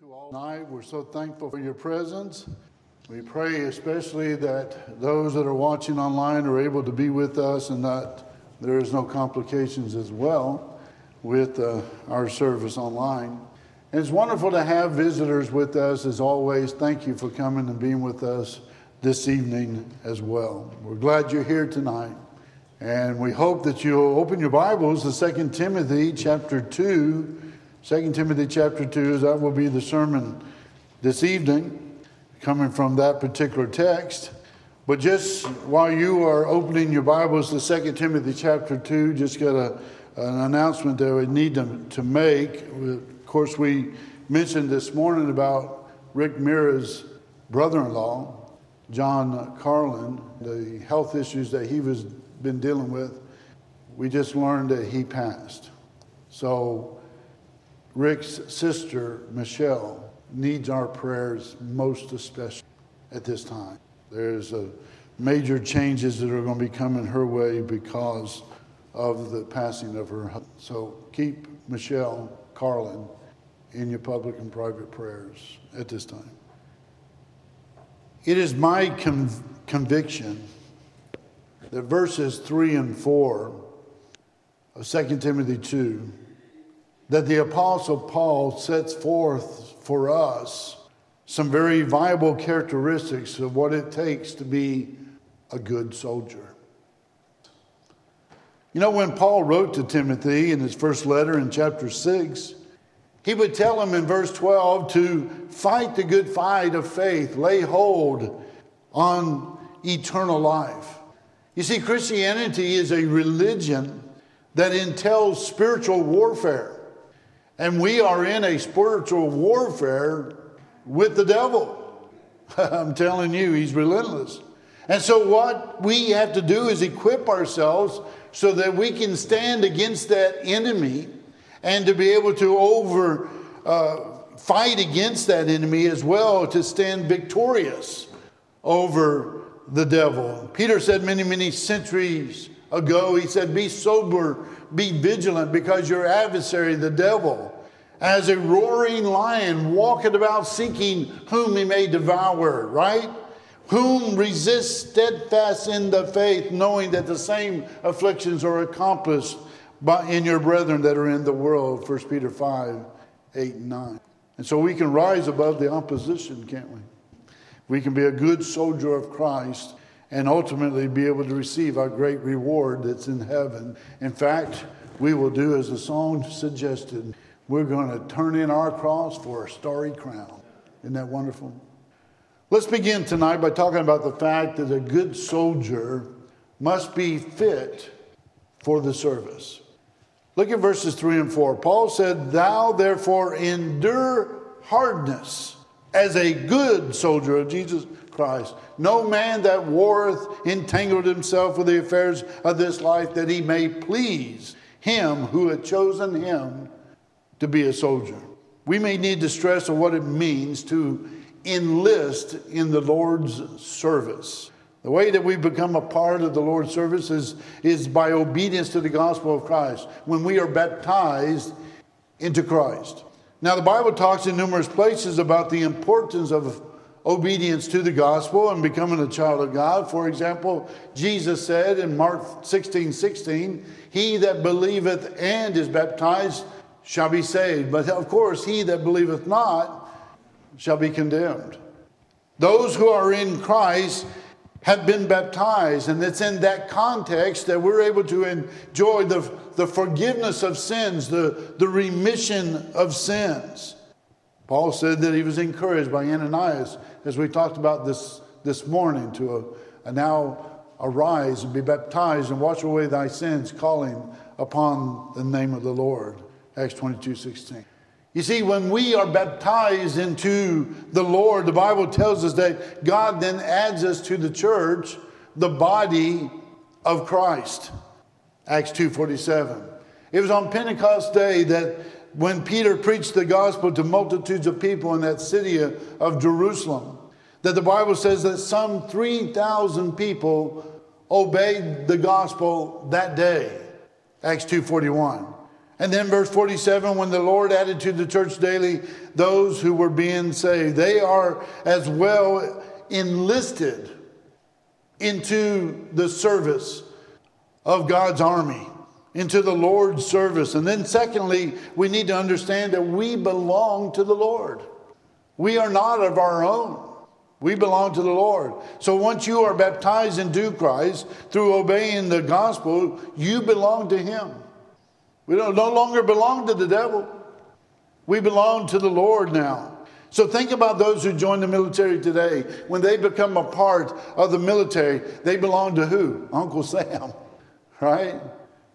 to all tonight. We're so thankful for your presence. We pray especially that those that are watching online are able to be with us and that there is no complications as well with uh, our service online. And it's wonderful to have visitors with us as always. Thank you for coming and being with us this evening as well. We're glad you're here tonight. And we hope that you'll open your Bibles to 2 Timothy chapter 2 2 Timothy chapter 2, that will be the sermon this evening, coming from that particular text. But just while you are opening your Bibles to 2 Timothy chapter 2, just got a, an announcement that we need to, to make. Of course, we mentioned this morning about Rick Mira's brother in law, John Carlin, the health issues that he was been dealing with. We just learned that he passed. So Rick's sister, Michelle, needs our prayers most especially at this time. There's a major changes that are going to be coming her way because of the passing of her husband. So keep Michelle Carlin in your public and private prayers at this time. It is my conv- conviction that verses 3 and 4 of 2 Timothy 2 that the Apostle Paul sets forth for us some very viable characteristics of what it takes to be a good soldier. You know, when Paul wrote to Timothy in his first letter in chapter 6, he would tell him in verse 12 to fight the good fight of faith, lay hold on eternal life. You see, Christianity is a religion that entails spiritual warfare. And we are in a spiritual warfare with the devil. I'm telling you, he's relentless. And so, what we have to do is equip ourselves so that we can stand against that enemy and to be able to over uh, fight against that enemy as well to stand victorious over the devil. Peter said many, many centuries ago, he said, Be sober be vigilant because your adversary, the devil, as a roaring lion, walketh about seeking whom he may devour, right? Whom resist steadfast in the faith, knowing that the same afflictions are accomplished by, in your brethren that are in the world. 1 Peter 5 8 and 9. And so we can rise above the opposition, can't we? We can be a good soldier of Christ and ultimately be able to receive our great reward that's in heaven. In fact, we will do as the song suggested. We're going to turn in our cross for a starry crown. Isn't that wonderful? Let's begin tonight by talking about the fact that a good soldier must be fit for the service. Look at verses 3 and 4. Paul said, Thou therefore endure hardness as a good soldier of Jesus Christ. No man that warreth entangled himself with the affairs of this life that he may please him who had chosen him to be a soldier. We may need to stress on what it means to enlist in the Lord's service. The way that we become a part of the Lord's service is, is by obedience to the gospel of Christ, when we are baptized into Christ. Now, the Bible talks in numerous places about the importance of obedience to the gospel and becoming a child of God. For example, Jesus said in Mark 16 16, He that believeth and is baptized shall be saved. But of course, he that believeth not shall be condemned. Those who are in Christ have been baptized, and it's in that context that we're able to enjoy the, the forgiveness of sins, the, the remission of sins. Paul said that he was encouraged by Ananias as we talked about this this morning, to a, a now arise and be baptized and wash away thy sins, calling upon the name of the Lord. Acts 22 16. You see, when we are baptized into the Lord, the Bible tells us that God then adds us to the church, the body of Christ. Acts 2:47. It was on Pentecost Day that when Peter preached the gospel to multitudes of people in that city of Jerusalem, that the Bible says that some 3,000 people obeyed the gospel that day. Acts 2:41. And then verse 47 when the Lord added to the church daily those who were being saved, they are as well enlisted into the service of God's army, into the Lord's service. And then, secondly, we need to understand that we belong to the Lord. We are not of our own. We belong to the Lord. So once you are baptized into Christ through obeying the gospel, you belong to Him. We don't no longer belong to the devil. We belong to the Lord now. So think about those who join the military today. When they become a part of the military, they belong to who? Uncle Sam, right?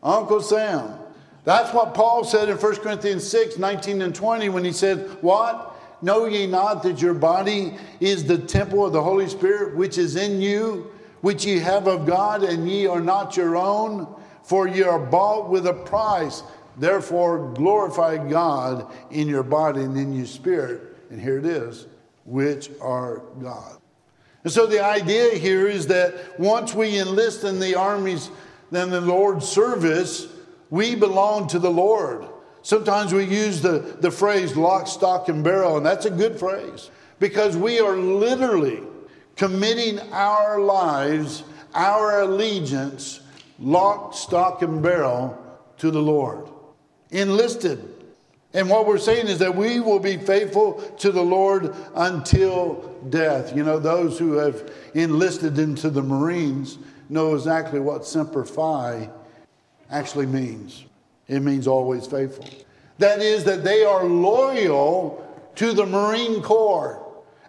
Uncle Sam. That's what Paul said in 1 Corinthians 6 19 and 20 when he said, What? Know ye not that your body is the temple of the Holy Spirit, which is in you, which ye have of God, and ye are not your own? For ye are bought with a price. Therefore, glorify God in your body and in your spirit. And here it is, which are God. And so the idea here is that once we enlist in the armies, then the Lord's service, we belong to the Lord. Sometimes we use the, the phrase lock, stock, and barrel, and that's a good phrase because we are literally committing our lives, our allegiance, lock, stock, and barrel to the Lord. Enlisted. And what we're saying is that we will be faithful to the Lord until death. You know, those who have enlisted into the Marines know exactly what Semper Fi actually means. It means always faithful. That is, that they are loyal to the Marine Corps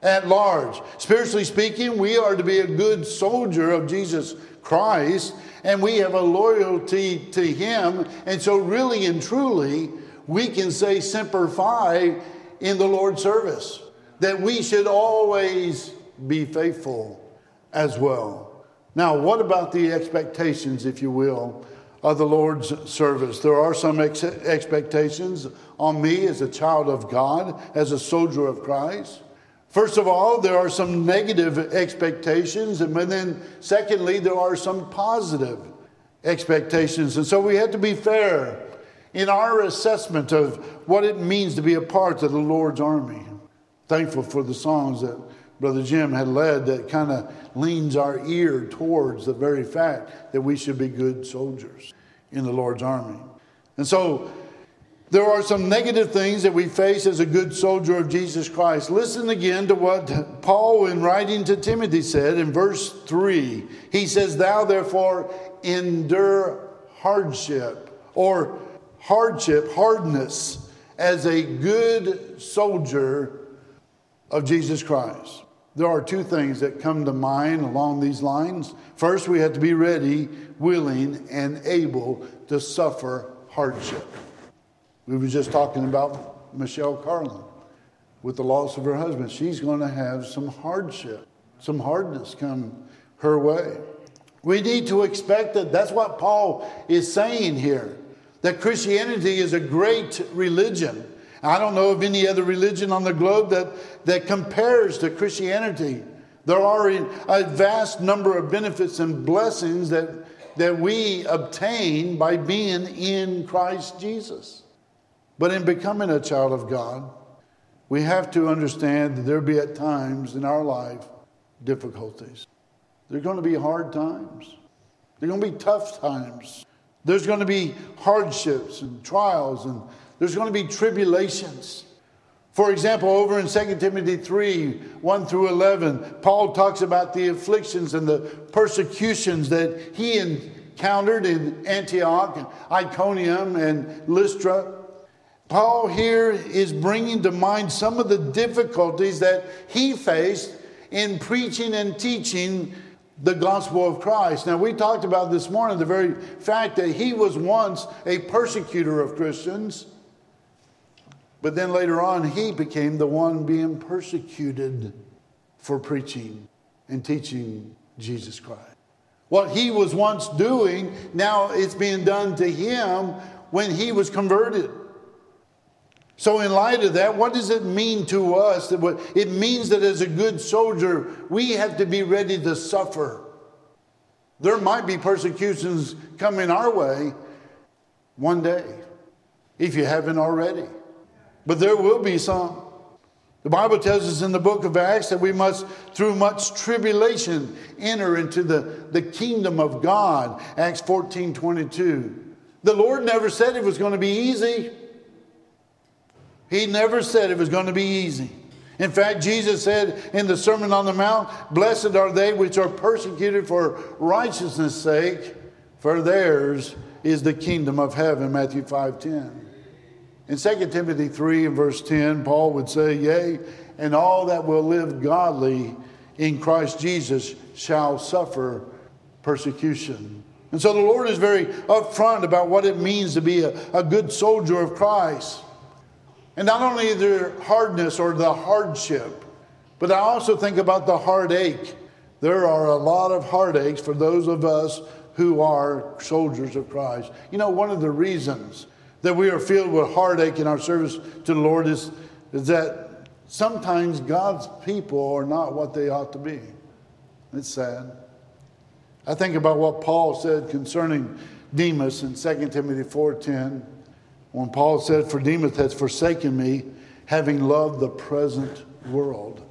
at large. Spiritually speaking, we are to be a good soldier of Jesus Christ, and we have a loyalty to Him. And so, really and truly, we can say Semper Fi in the Lord's service, that we should always be faithful as well. Now, what about the expectations, if you will, of the Lord's service. There are some ex- expectations on me as a child of God, as a soldier of Christ. First of all, there are some negative expectations, and then secondly, there are some positive expectations. And so we have to be fair in our assessment of what it means to be a part of the Lord's army. Thankful for the songs that Brother Jim had led that kind of leans our ear towards the very fact that we should be good soldiers in the Lord's army. And so there are some negative things that we face as a good soldier of Jesus Christ. Listen again to what Paul, in writing to Timothy, said in verse 3. He says, Thou therefore endure hardship or hardship, hardness, as a good soldier of Jesus Christ. There are two things that come to mind along these lines. First, we have to be ready, willing, and able to suffer hardship. We were just talking about Michelle Carlin with the loss of her husband. She's going to have some hardship, some hardness come her way. We need to expect that. That's what Paul is saying here that Christianity is a great religion. I don't know of any other religion on the globe that, that compares to Christianity. There are a vast number of benefits and blessings that, that we obtain by being in Christ Jesus. But in becoming a child of God, we have to understand that there be at times in our life difficulties. There are going to be hard times. There are going to be tough times. There's going to be hardships and trials and there's going to be tribulations. For example, over in 2 Timothy 3 1 through 11, Paul talks about the afflictions and the persecutions that he encountered in Antioch, and Iconium, and Lystra. Paul here is bringing to mind some of the difficulties that he faced in preaching and teaching the gospel of Christ. Now, we talked about this morning the very fact that he was once a persecutor of Christians. But then later on, he became the one being persecuted for preaching and teaching Jesus Christ. What he was once doing, now it's being done to him when he was converted. So, in light of that, what does it mean to us? It means that as a good soldier, we have to be ready to suffer. There might be persecutions coming our way one day. if you haven't already. But there will be some. The Bible tells us in the book of Acts that we must, through much tribulation, enter into the, the kingdom of God. Acts 14 22. The Lord never said it was going to be easy. He never said it was going to be easy. In fact, Jesus said in the Sermon on the Mount, Blessed are they which are persecuted for righteousness' sake, for theirs is the kingdom of heaven. Matthew 5 10. In 2 Timothy 3 and verse 10, Paul would say, Yea, and all that will live godly in Christ Jesus shall suffer persecution. And so the Lord is very upfront about what it means to be a, a good soldier of Christ. And not only the hardness or the hardship, but I also think about the heartache. There are a lot of heartaches for those of us who are soldiers of Christ. You know, one of the reasons that we are filled with heartache in our service to the Lord is, is that sometimes God's people are not what they ought to be. It's sad. I think about what Paul said concerning Demas in 2 Timothy 4:10 when Paul said for Demas has forsaken me having loved the present world.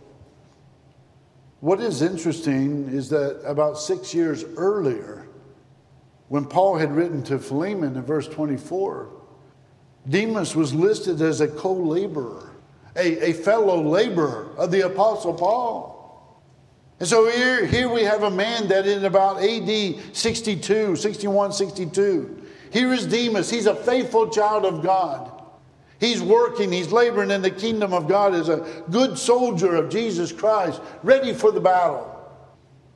What is interesting is that about 6 years earlier when Paul had written to Philemon in verse 24 Demas was listed as a co laborer, a, a fellow laborer of the Apostle Paul. And so here, here we have a man that in about AD 62, 61, 62, here is Demas. He's a faithful child of God. He's working, he's laboring in the kingdom of God as a good soldier of Jesus Christ, ready for the battle.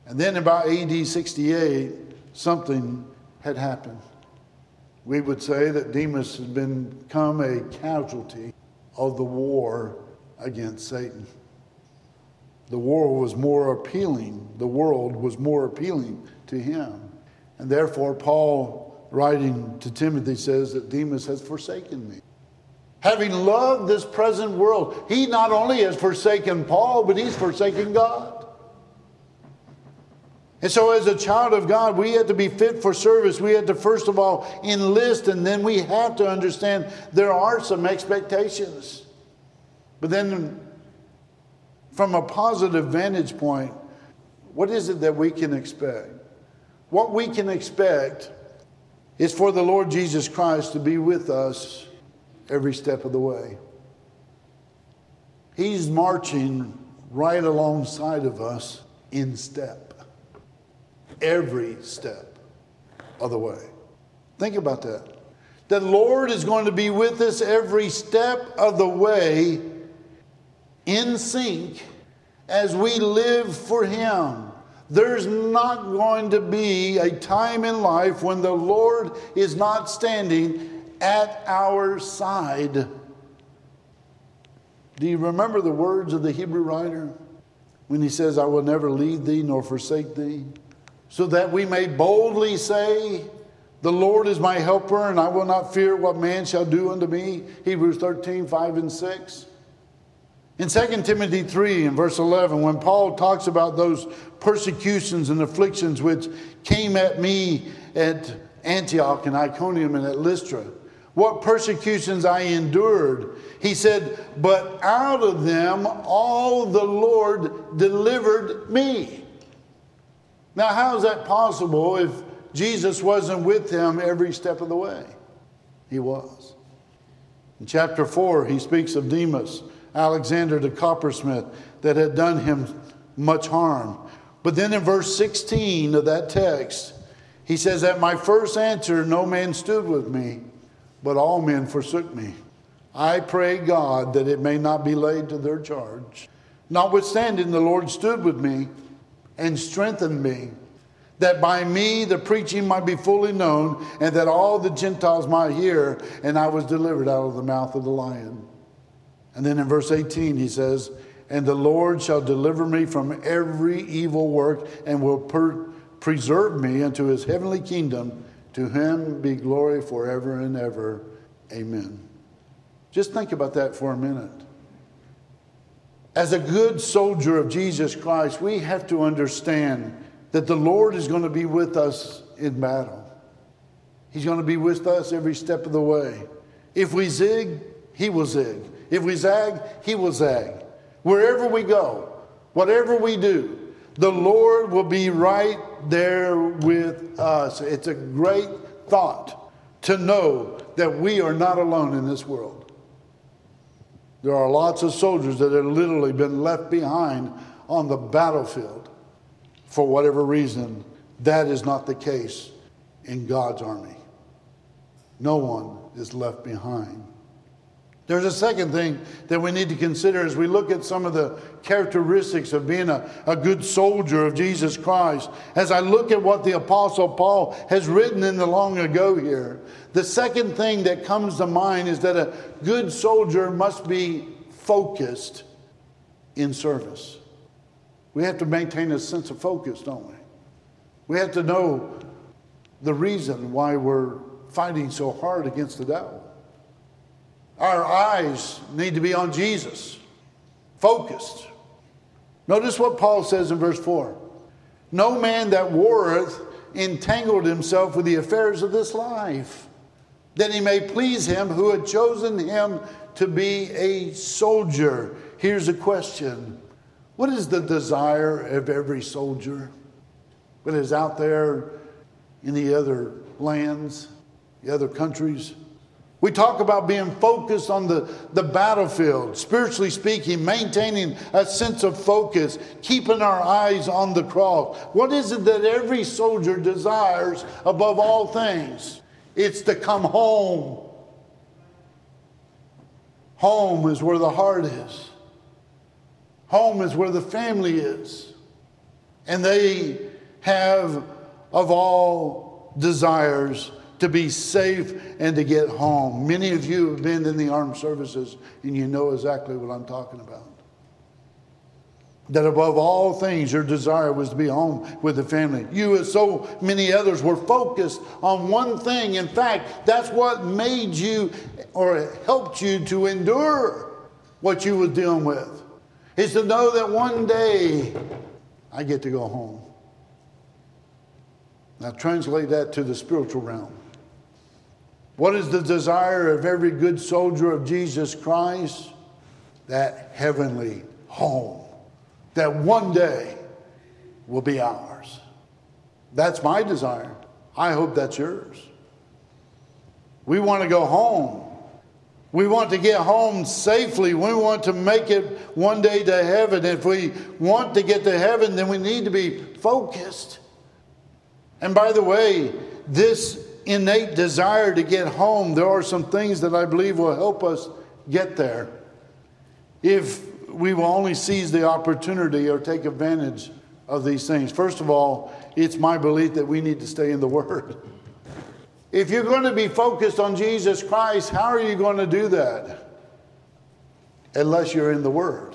And then about AD 68, something had happened we would say that Demas has become a casualty of the war against Satan. The war was more appealing, the world was more appealing to him. And therefore, Paul, writing to Timothy, says that Demas has forsaken me. Having loved this present world, he not only has forsaken Paul, but he's forsaken God. And so, as a child of God, we had to be fit for service. We had to, first of all, enlist, and then we have to understand there are some expectations. But then, from a positive vantage point, what is it that we can expect? What we can expect is for the Lord Jesus Christ to be with us every step of the way. He's marching right alongside of us in step every step of the way. Think about that. The Lord is going to be with us every step of the way in sync as we live for Him. There's not going to be a time in life when the Lord is not standing at our side. Do you remember the words of the Hebrew writer when he says, I will never leave thee nor forsake thee? So that we may boldly say, The Lord is my helper, and I will not fear what man shall do unto me. Hebrews 13, 5 and 6. In 2 Timothy 3 and verse 11, when Paul talks about those persecutions and afflictions which came at me at Antioch and Iconium and at Lystra, what persecutions I endured, he said, but out of them all the Lord delivered me. Now, how is that possible if Jesus wasn't with him every step of the way? He was. In chapter 4, he speaks of Demas, Alexander the coppersmith, that had done him much harm. But then in verse 16 of that text, he says, At my first answer, no man stood with me, but all men forsook me. I pray God that it may not be laid to their charge. Notwithstanding, the Lord stood with me and strengthen me, that by me the preaching might be fully known, and that all the Gentiles might hear, and I was delivered out of the mouth of the lion. And then in verse 18, he says, And the Lord shall deliver me from every evil work, and will per- preserve me unto his heavenly kingdom. To him be glory forever and ever. Amen. Just think about that for a minute. As a good soldier of Jesus Christ, we have to understand that the Lord is going to be with us in battle. He's going to be with us every step of the way. If we zig, he will zig. If we zag, he will zag. Wherever we go, whatever we do, the Lord will be right there with us. It's a great thought to know that we are not alone in this world. There are lots of soldiers that have literally been left behind on the battlefield for whatever reason. That is not the case in God's army. No one is left behind. There's a second thing that we need to consider as we look at some of the characteristics of being a, a good soldier of Jesus Christ. As I look at what the Apostle Paul has written in the long ago here, the second thing that comes to mind is that a good soldier must be focused in service. We have to maintain a sense of focus, don't we? We have to know the reason why we're fighting so hard against the devil. Our eyes need to be on Jesus, focused. Notice what Paul says in verse 4 No man that warreth entangled himself with the affairs of this life, that he may please him who had chosen him to be a soldier. Here's a question What is the desire of every soldier? What is out there in the other lands, the other countries? We talk about being focused on the, the battlefield, spiritually speaking, maintaining a sense of focus, keeping our eyes on the cross. What is it that every soldier desires above all things? It's to come home. Home is where the heart is, home is where the family is. And they have, of all desires, to be safe and to get home. Many of you have been in the armed services and you know exactly what I'm talking about. That above all things, your desire was to be home with the family. You, as so many others, were focused on one thing. In fact, that's what made you or helped you to endure what you were dealing with, is to know that one day I get to go home. Now, translate that to the spiritual realm. What is the desire of every good soldier of Jesus Christ? That heavenly home that one day will be ours. That's my desire. I hope that's yours. We want to go home. We want to get home safely. We want to make it one day to heaven. If we want to get to heaven, then we need to be focused. And by the way, this innate desire to get home, there are some things that I believe will help us get there if we will only seize the opportunity or take advantage of these things. First of all, it's my belief that we need to stay in the Word. If you're going to be focused on Jesus Christ, how are you going to do that? Unless you're in the Word.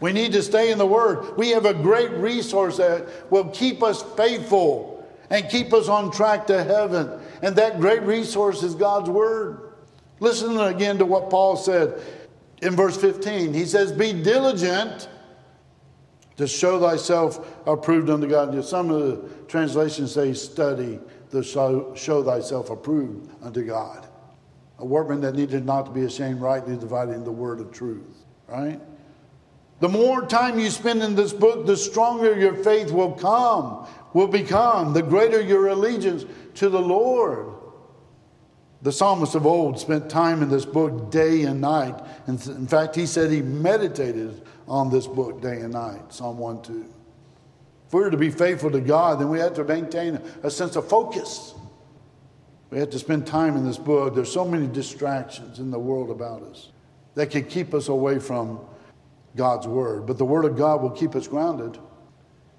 We need to stay in the Word. We have a great resource that will keep us faithful and keep us on track to heaven. And that great resource is God's Word. Listen again to what Paul said in verse 15. He says, Be diligent to show thyself approved unto God. Some of the translations say, Study to show, show thyself approved unto God. A workman that needed not to be ashamed, rightly dividing the word of truth. Right? The more time you spend in this book, the stronger your faith will come will become, the greater your allegiance to the Lord. The psalmist of old spent time in this book day and night. In fact, he said he meditated on this book day and night, Psalm 1 2. If we are to be faithful to God, then we have to maintain a sense of focus. We have to spend time in this book. There's so many distractions in the world about us that can keep us away from God's Word. But the Word of God will keep us grounded.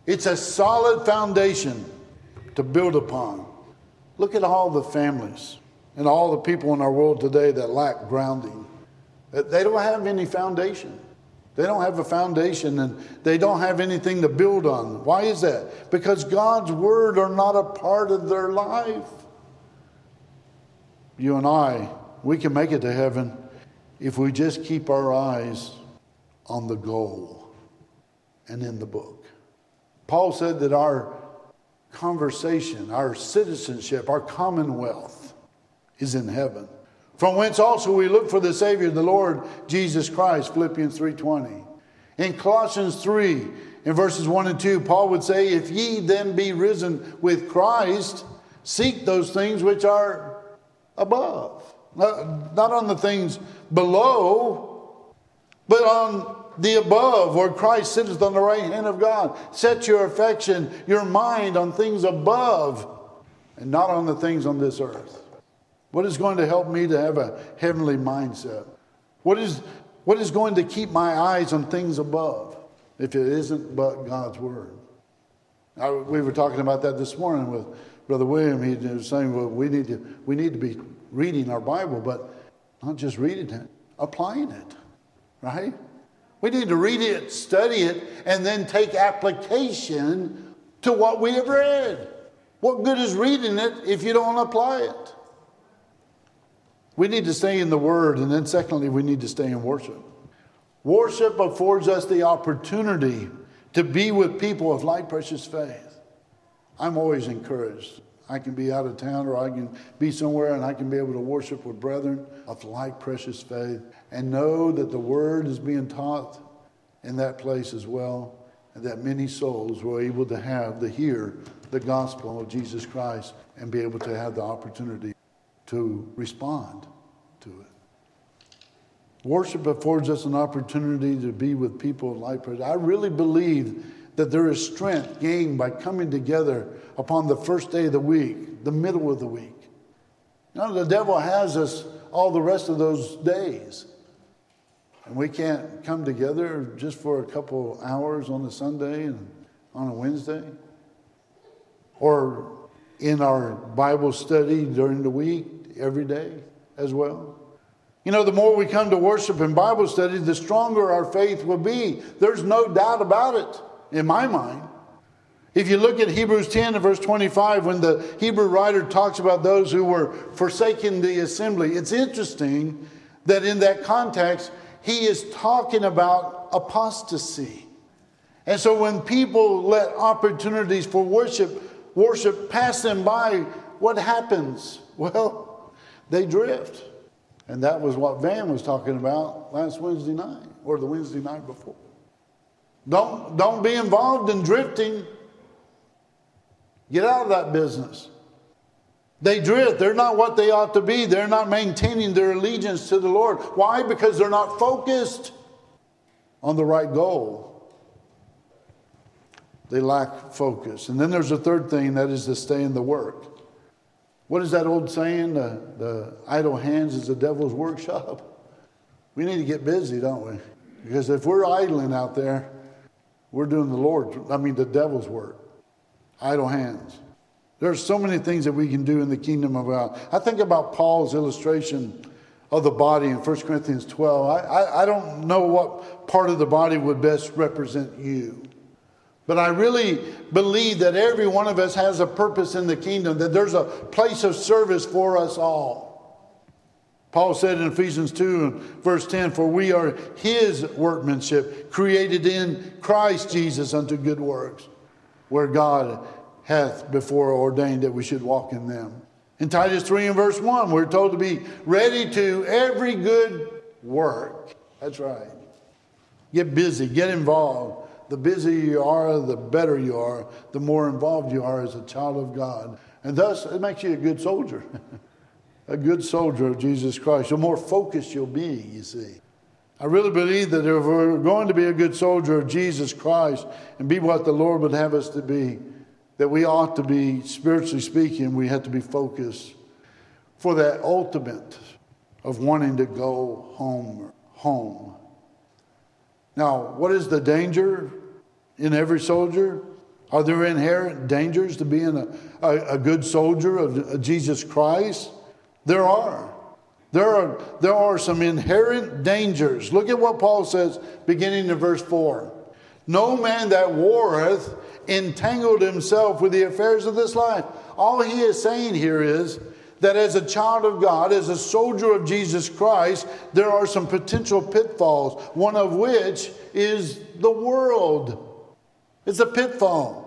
It's a solid foundation to build upon. Look at all the families and all the people in our world today that lack grounding. They don't have any foundation. They don't have a foundation and they don't have anything to build on. Why is that? Because God's word are not a part of their life. You and I, we can make it to heaven if we just keep our eyes on the goal and in the book. Paul said that our conversation, our citizenship, our commonwealth is in heaven. From whence also we look for the Savior, the Lord Jesus Christ, Philippians 3.20. In Colossians 3, in verses 1 and 2, Paul would say, If ye then be risen with Christ, seek those things which are above. Not, not on the things below, but on the above, where Christ sitteth on the right hand of God. Set your affection, your mind on things above, and not on the things on this earth. What is going to help me to have a heavenly mindset? What is, what is going to keep my eyes on things above if it isn't but God's Word? I, we were talking about that this morning with Brother William. He was saying, well, we need to, we need to be reading our Bible, but not just reading it, applying it, right? We need to read it, study it, and then take application to what we have read. What good is reading it if you don't apply it? We need to stay in the Word, and then secondly, we need to stay in worship. Worship affords us the opportunity to be with people of like precious faith. I'm always encouraged. I can be out of town or I can be somewhere and I can be able to worship with brethren of like precious faith and know that the word is being taught in that place as well and that many souls were able to have to hear the gospel of Jesus Christ and be able to have the opportunity to respond to it. Worship affords us an opportunity to be with people of like precious. I really believe that there is strength gained by coming together upon the first day of the week, the middle of the week. You know, the devil has us all the rest of those days. And we can't come together just for a couple hours on a Sunday and on a Wednesday. Or in our Bible study during the week, every day as well. You know, the more we come to worship and Bible study, the stronger our faith will be. There's no doubt about it in my mind. If you look at Hebrews 10 and verse 25, when the Hebrew writer talks about those who were forsaking the assembly, it's interesting that in that context, he is talking about apostasy. And so when people let opportunities for worship, worship pass them by, what happens? Well, they drift. And that was what Van was talking about last Wednesday night or the Wednesday night before. Don't, don't be involved in drifting. Get out of that business. They drift. They're not what they ought to be. They're not maintaining their allegiance to the Lord. Why? Because they're not focused on the right goal. They lack focus. And then there's a third thing that is to stay in the work. What is that old saying? The, the idle hands is the devil's workshop. We need to get busy, don't we? Because if we're idling out there, we're doing the Lord's, I mean, the devil's work. Idle hands. There's so many things that we can do in the kingdom of God. I think about Paul's illustration of the body in 1 Corinthians 12. I, I, I don't know what part of the body would best represent you. But I really believe that every one of us has a purpose in the kingdom, that there's a place of service for us all. Paul said in Ephesians 2, and verse 10, For we are his workmanship, created in Christ Jesus unto good works, where God hath before ordained that we should walk in them. In Titus 3 and verse 1, we're told to be ready to every good work. That's right. Get busy, get involved. The busier you are, the better you are, the more involved you are as a child of God. And thus, it makes you a good soldier. a good soldier of Jesus Christ, the more focused you'll be, you see. I really believe that if we're going to be a good soldier of Jesus Christ and be what the Lord would have us to be, that we ought to be, spiritually speaking, we have to be focused for that ultimate of wanting to go home. Home. Now, what is the danger in every soldier? Are there inherent dangers to being a, a, a good soldier of, of Jesus Christ? There are. There are, there are some inherent dangers. Look at what Paul says beginning in verse 4. No man that warreth entangled himself with the affairs of this life. All he is saying here is that as a child of God, as a soldier of Jesus Christ, there are some potential pitfalls, one of which is the world. It's a pitfall.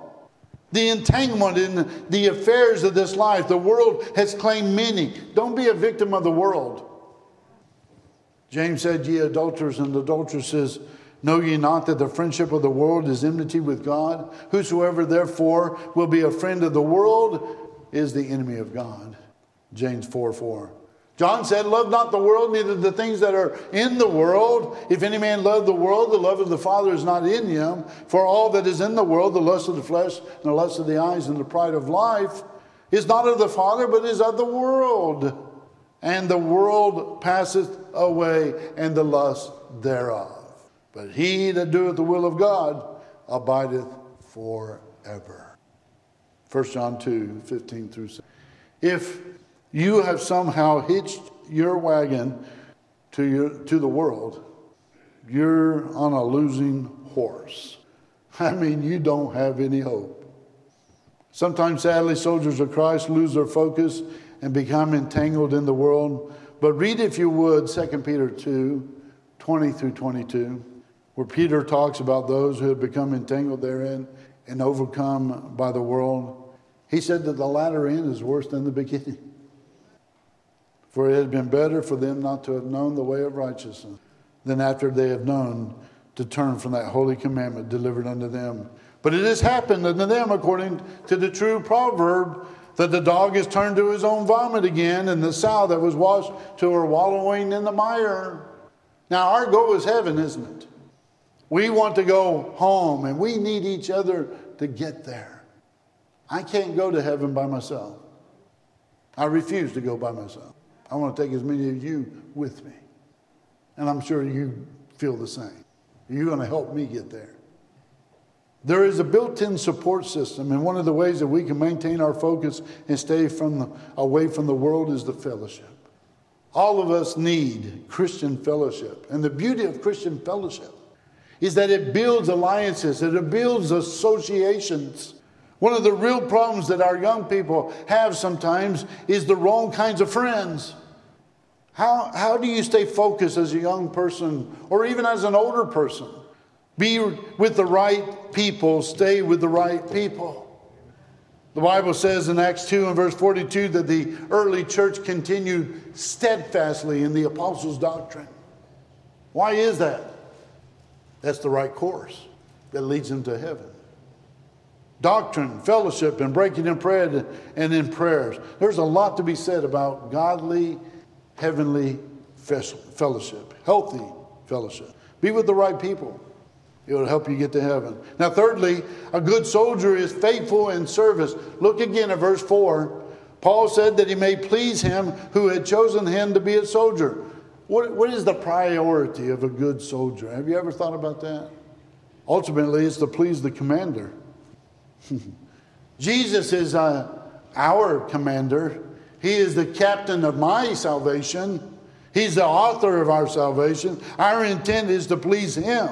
The entanglement in the affairs of this life. The world has claimed many. Don't be a victim of the world. James said, Ye adulterers and adulteresses, know ye not that the friendship of the world is enmity with God? Whosoever therefore will be a friend of the world is the enemy of God. James 4 4. John said, Love not the world, neither the things that are in the world. If any man love the world, the love of the Father is not in him. For all that is in the world, the lust of the flesh, and the lust of the eyes, and the pride of life, is not of the Father, but is of the world. And the world passeth away, and the lust thereof. But he that doeth the will of God abideth forever. 1 John 2 15 through 6. If you have somehow hitched your wagon to, your, to the world, you're on a losing horse. I mean, you don't have any hope. Sometimes, sadly, soldiers of Christ lose their focus and become entangled in the world. But read, if you would, 2 Peter 2 20 through 22, where Peter talks about those who have become entangled therein and overcome by the world. He said that the latter end is worse than the beginning. For it had been better for them not to have known the way of righteousness than after they have known to turn from that holy commandment delivered unto them. But it has happened unto them according to the true proverb that the dog is turned to his own vomit again, and the sow that was washed to her wallowing in the mire. Now, our goal is heaven, isn't it? We want to go home, and we need each other to get there. I can't go to heaven by myself. I refuse to go by myself. I want to take as many of you with me. And I'm sure you feel the same. You're going to help me get there. There is a built in support system, and one of the ways that we can maintain our focus and stay from the, away from the world is the fellowship. All of us need Christian fellowship. And the beauty of Christian fellowship is that it builds alliances, it builds associations. One of the real problems that our young people have sometimes is the wrong kinds of friends. How, how do you stay focused as a young person or even as an older person? Be with the right people, stay with the right people. The Bible says in Acts 2 and verse 42 that the early church continued steadfastly in the apostles' doctrine. Why is that? That's the right course that leads them to heaven. Doctrine, fellowship, and breaking in bread and in prayers. There's a lot to be said about godly heavenly fellowship, healthy fellowship. Be with the right people. It will help you get to heaven. Now, thirdly, a good soldier is faithful in service. Look again at verse 4. Paul said that he may please him who had chosen him to be a soldier. What, what is the priority of a good soldier? Have you ever thought about that? Ultimately, it's to please the commander. Jesus is uh, our commander, he is the captain of my salvation. He's the author of our salvation. Our intent is to please Him.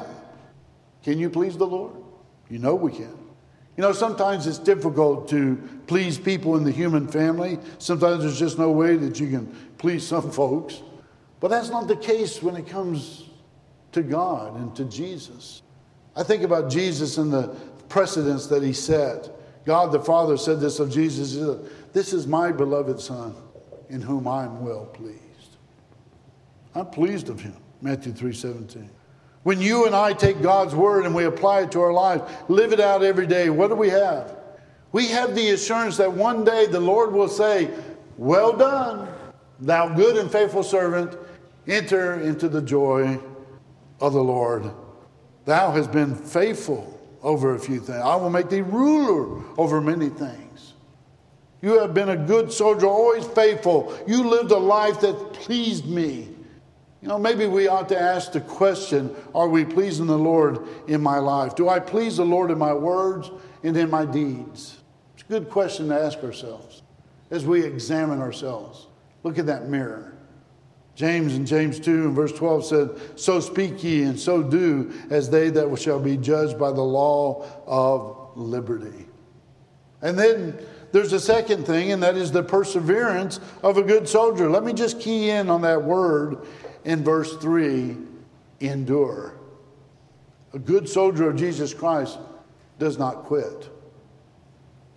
Can you please the Lord? You know we can. You know, sometimes it's difficult to please people in the human family. Sometimes there's just no way that you can please some folks. But that's not the case when it comes to God and to Jesus. I think about Jesus and the precedents that he set. God the Father said this of Jesus This is my beloved Son, in whom I'm well pleased. I'm pleased of him. Matthew 3 17. When you and I take God's word and we apply it to our lives, live it out every day, what do we have? We have the assurance that one day the Lord will say, Well done, thou good and faithful servant, enter into the joy of the Lord. Thou hast been faithful over a few things. I will make thee ruler over many things. You have been a good soldier, always faithful. You lived a life that pleased me. You know, maybe we ought to ask the question Are we pleasing the Lord in my life? Do I please the Lord in my words and in my deeds? It's a good question to ask ourselves as we examine ourselves. Look at that mirror. James in James 2 and verse 12 said, So speak ye and so do as they that shall be judged by the law of liberty. And then there's a second thing, and that is the perseverance of a good soldier. Let me just key in on that word in verse 3 endure. A good soldier of Jesus Christ does not quit.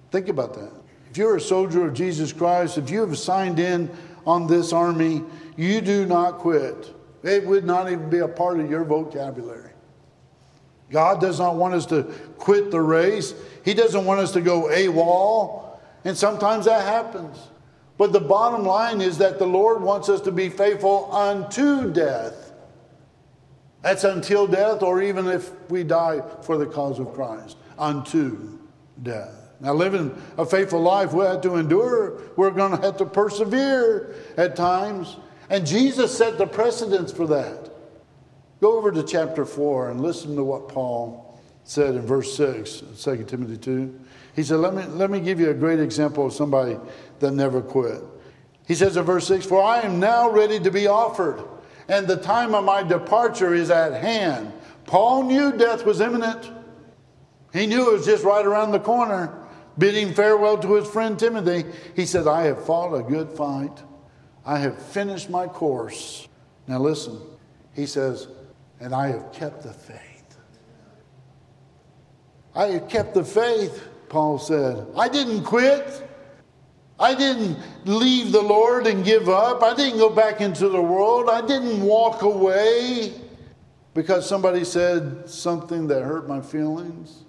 Think about that. If you're a soldier of Jesus Christ, if you have signed in on this army, you do not quit. It would not even be a part of your vocabulary. God does not want us to quit the race. He doesn't want us to go AWOL. And sometimes that happens. But the bottom line is that the Lord wants us to be faithful unto death. That's until death, or even if we die for the cause of Christ, unto death. Now, living a faithful life, we have to endure. We're going to have to persevere at times. And Jesus set the precedence for that. Go over to chapter 4 and listen to what Paul said in verse 6, 2 Timothy 2. He said, let me, let me give you a great example of somebody that never quit. He says in verse 6 For I am now ready to be offered, and the time of my departure is at hand. Paul knew death was imminent. He knew it was just right around the corner. Bidding farewell to his friend Timothy, he said, I have fought a good fight. I have finished my course. Now listen, he says, and I have kept the faith. I have kept the faith, Paul said. I didn't quit. I didn't leave the Lord and give up. I didn't go back into the world. I didn't walk away because somebody said something that hurt my feelings.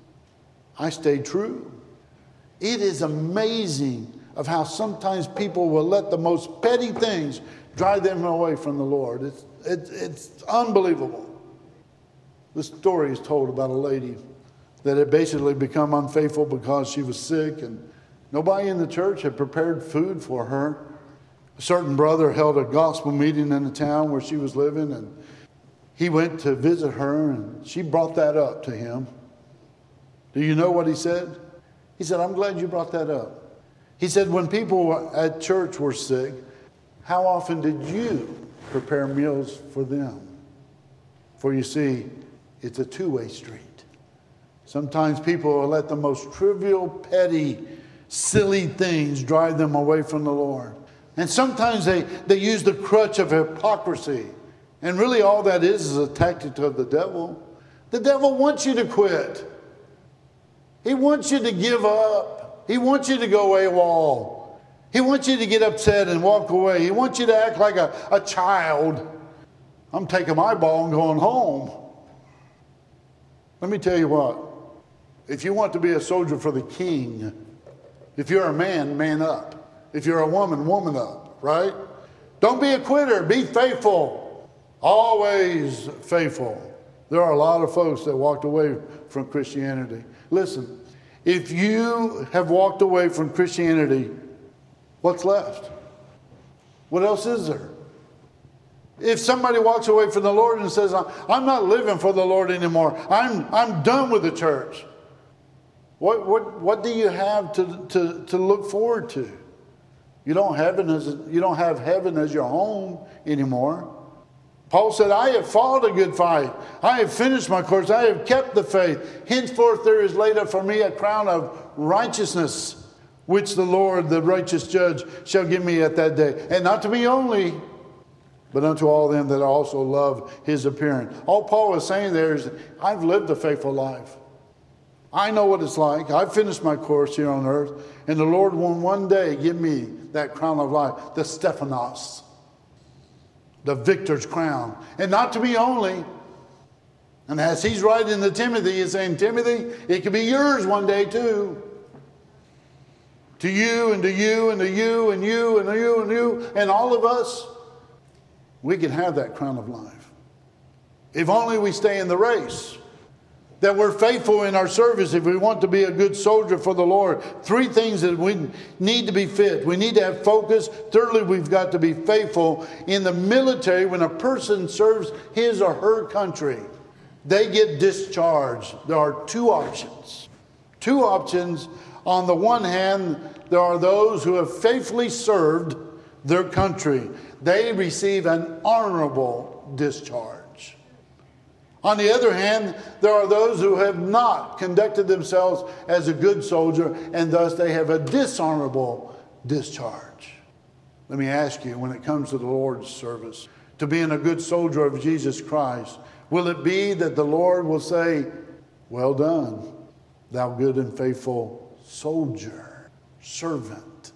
I stayed true. It is amazing of how sometimes people will let the most petty things drive them away from the Lord. It's, it, it's unbelievable. The story is told about a lady that had basically become unfaithful because she was sick and nobody in the church had prepared food for her. A certain brother held a gospel meeting in the town where she was living and he went to visit her and she brought that up to him. Do you know what he said? He said, I'm glad you brought that up. He said, when people at church were sick, how often did you prepare meals for them? For you see, it's a two way street. Sometimes people let the most trivial, petty, silly things drive them away from the Lord. And sometimes they, they use the crutch of hypocrisy. And really, all that is is a tactic of the devil. The devil wants you to quit. He wants you to give up. He wants you to go AWOL. He wants you to get upset and walk away. He wants you to act like a, a child. I'm taking my ball and going home. Let me tell you what. If you want to be a soldier for the king, if you're a man, man up. If you're a woman, woman up, right? Don't be a quitter. Be faithful. Always faithful. There are a lot of folks that walked away from Christianity. Listen, if you have walked away from Christianity, what's left? What else is there? If somebody walks away from the Lord and says, I'm not living for the Lord anymore, I'm, I'm done with the church, what, what, what do you have to, to, to look forward to? You don't, heaven as, you don't have heaven as your home anymore. Paul said, I have fought a good fight. I have finished my course. I have kept the faith. Henceforth, there is laid up for me a crown of righteousness, which the Lord, the righteous judge, shall give me at that day. And not to me only, but unto all them that also love his appearing. All Paul is saying there is, I've lived a faithful life. I know what it's like. I've finished my course here on earth, and the Lord will one day give me that crown of life, the Stephanos the victor's crown. And not to me only. And as he's writing to Timothy, he's saying, Timothy, it could be yours one day too. To you and to you and to you and you and you and you and all of us, we can have that crown of life. If only we stay in the race that we're faithful in our service if we want to be a good soldier for the Lord. Three things that we need to be fit. We need to have focus. Thirdly, we've got to be faithful in the military when a person serves his or her country. They get discharged. There are two options. Two options. On the one hand, there are those who have faithfully served their country. They receive an honorable discharge. On the other hand, there are those who have not conducted themselves as a good soldier, and thus they have a dishonorable discharge. Let me ask you when it comes to the Lord's service, to being a good soldier of Jesus Christ, will it be that the Lord will say, Well done, thou good and faithful soldier, servant,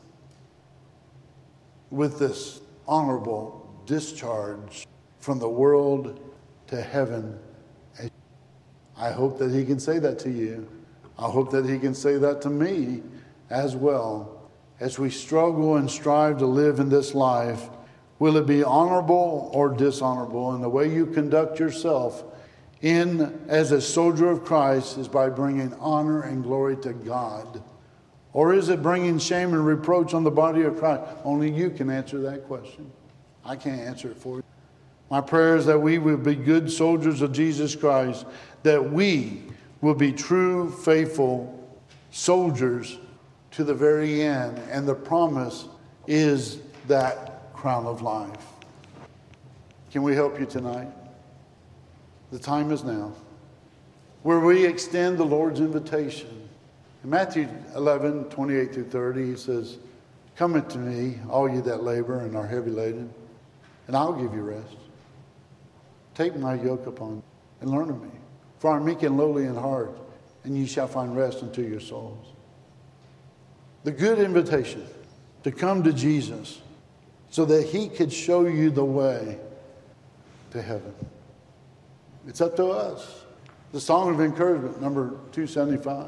with this honorable discharge from the world to heaven. I hope that he can say that to you. I hope that he can say that to me as well. As we struggle and strive to live in this life, will it be honorable or dishonorable? And the way you conduct yourself in as a soldier of Christ is by bringing honor and glory to God. Or is it bringing shame and reproach on the body of Christ? Only you can answer that question. I can't answer it for you. My prayer is that we will be good soldiers of Jesus Christ, that we will be true, faithful soldiers to the very end. And the promise is that crown of life. Can we help you tonight? The time is now. Where we extend the Lord's invitation in Matthew 11, 28 through 30, he says, Come unto me, all you that labor and are heavy laden, and I'll give you rest. Take my yoke upon and learn of me. For I am meek and lowly in heart, and ye shall find rest unto your souls. The good invitation to come to Jesus so that he could show you the way to heaven. It's up to us. The Song of Encouragement, number 275.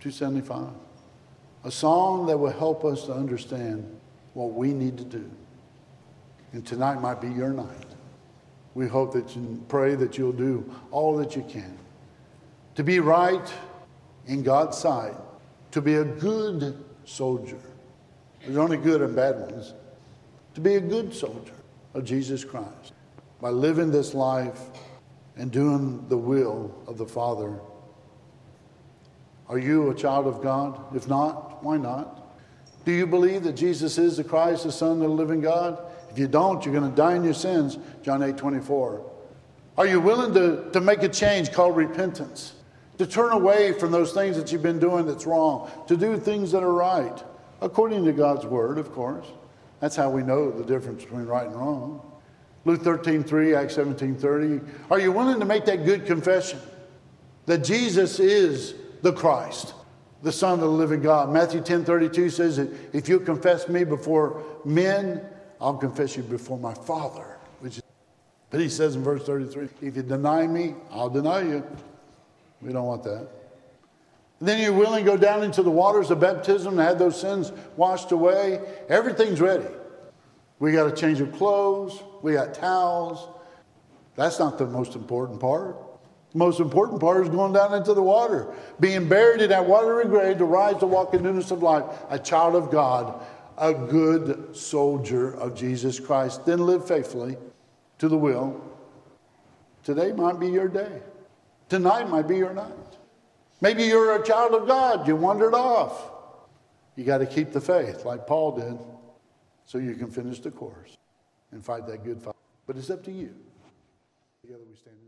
275. A song that will help us to understand what we need to do. And tonight might be your night. We hope that you pray that you'll do all that you can to be right in God's sight, to be a good soldier. There's only good and bad ones. To be a good soldier of Jesus Christ by living this life and doing the will of the Father are you a child of God? If not, why not? Do you believe that Jesus is the Christ, the Son of the living God? If you don't, you're going to die in your sins, John 8 24. Are you willing to, to make a change called repentance? To turn away from those things that you've been doing that's wrong, to do things that are right, according to God's word, of course. That's how we know the difference between right and wrong. Luke 13 3, Acts 17 30. Are you willing to make that good confession that Jesus is the Christ, the Son of the living God. Matthew 10 32 says that if you confess me before men, I'll confess you before my Father. Which is, but he says in verse 33, if you deny me, I'll deny you. We don't want that. And then you're willing to go down into the waters of baptism and have those sins washed away. Everything's ready. We got a change of clothes, we got towels. That's not the most important part. The most important part is going down into the water, being buried in that watery grave to rise to walk in newness of life, a child of God, a good soldier of Jesus Christ. Then live faithfully to the will. Today might be your day. Tonight might be your night. Maybe you're a child of God, you wandered off. You got to keep the faith, like Paul did, so you can finish the course and fight that good fight. But it's up to you. Together we stand.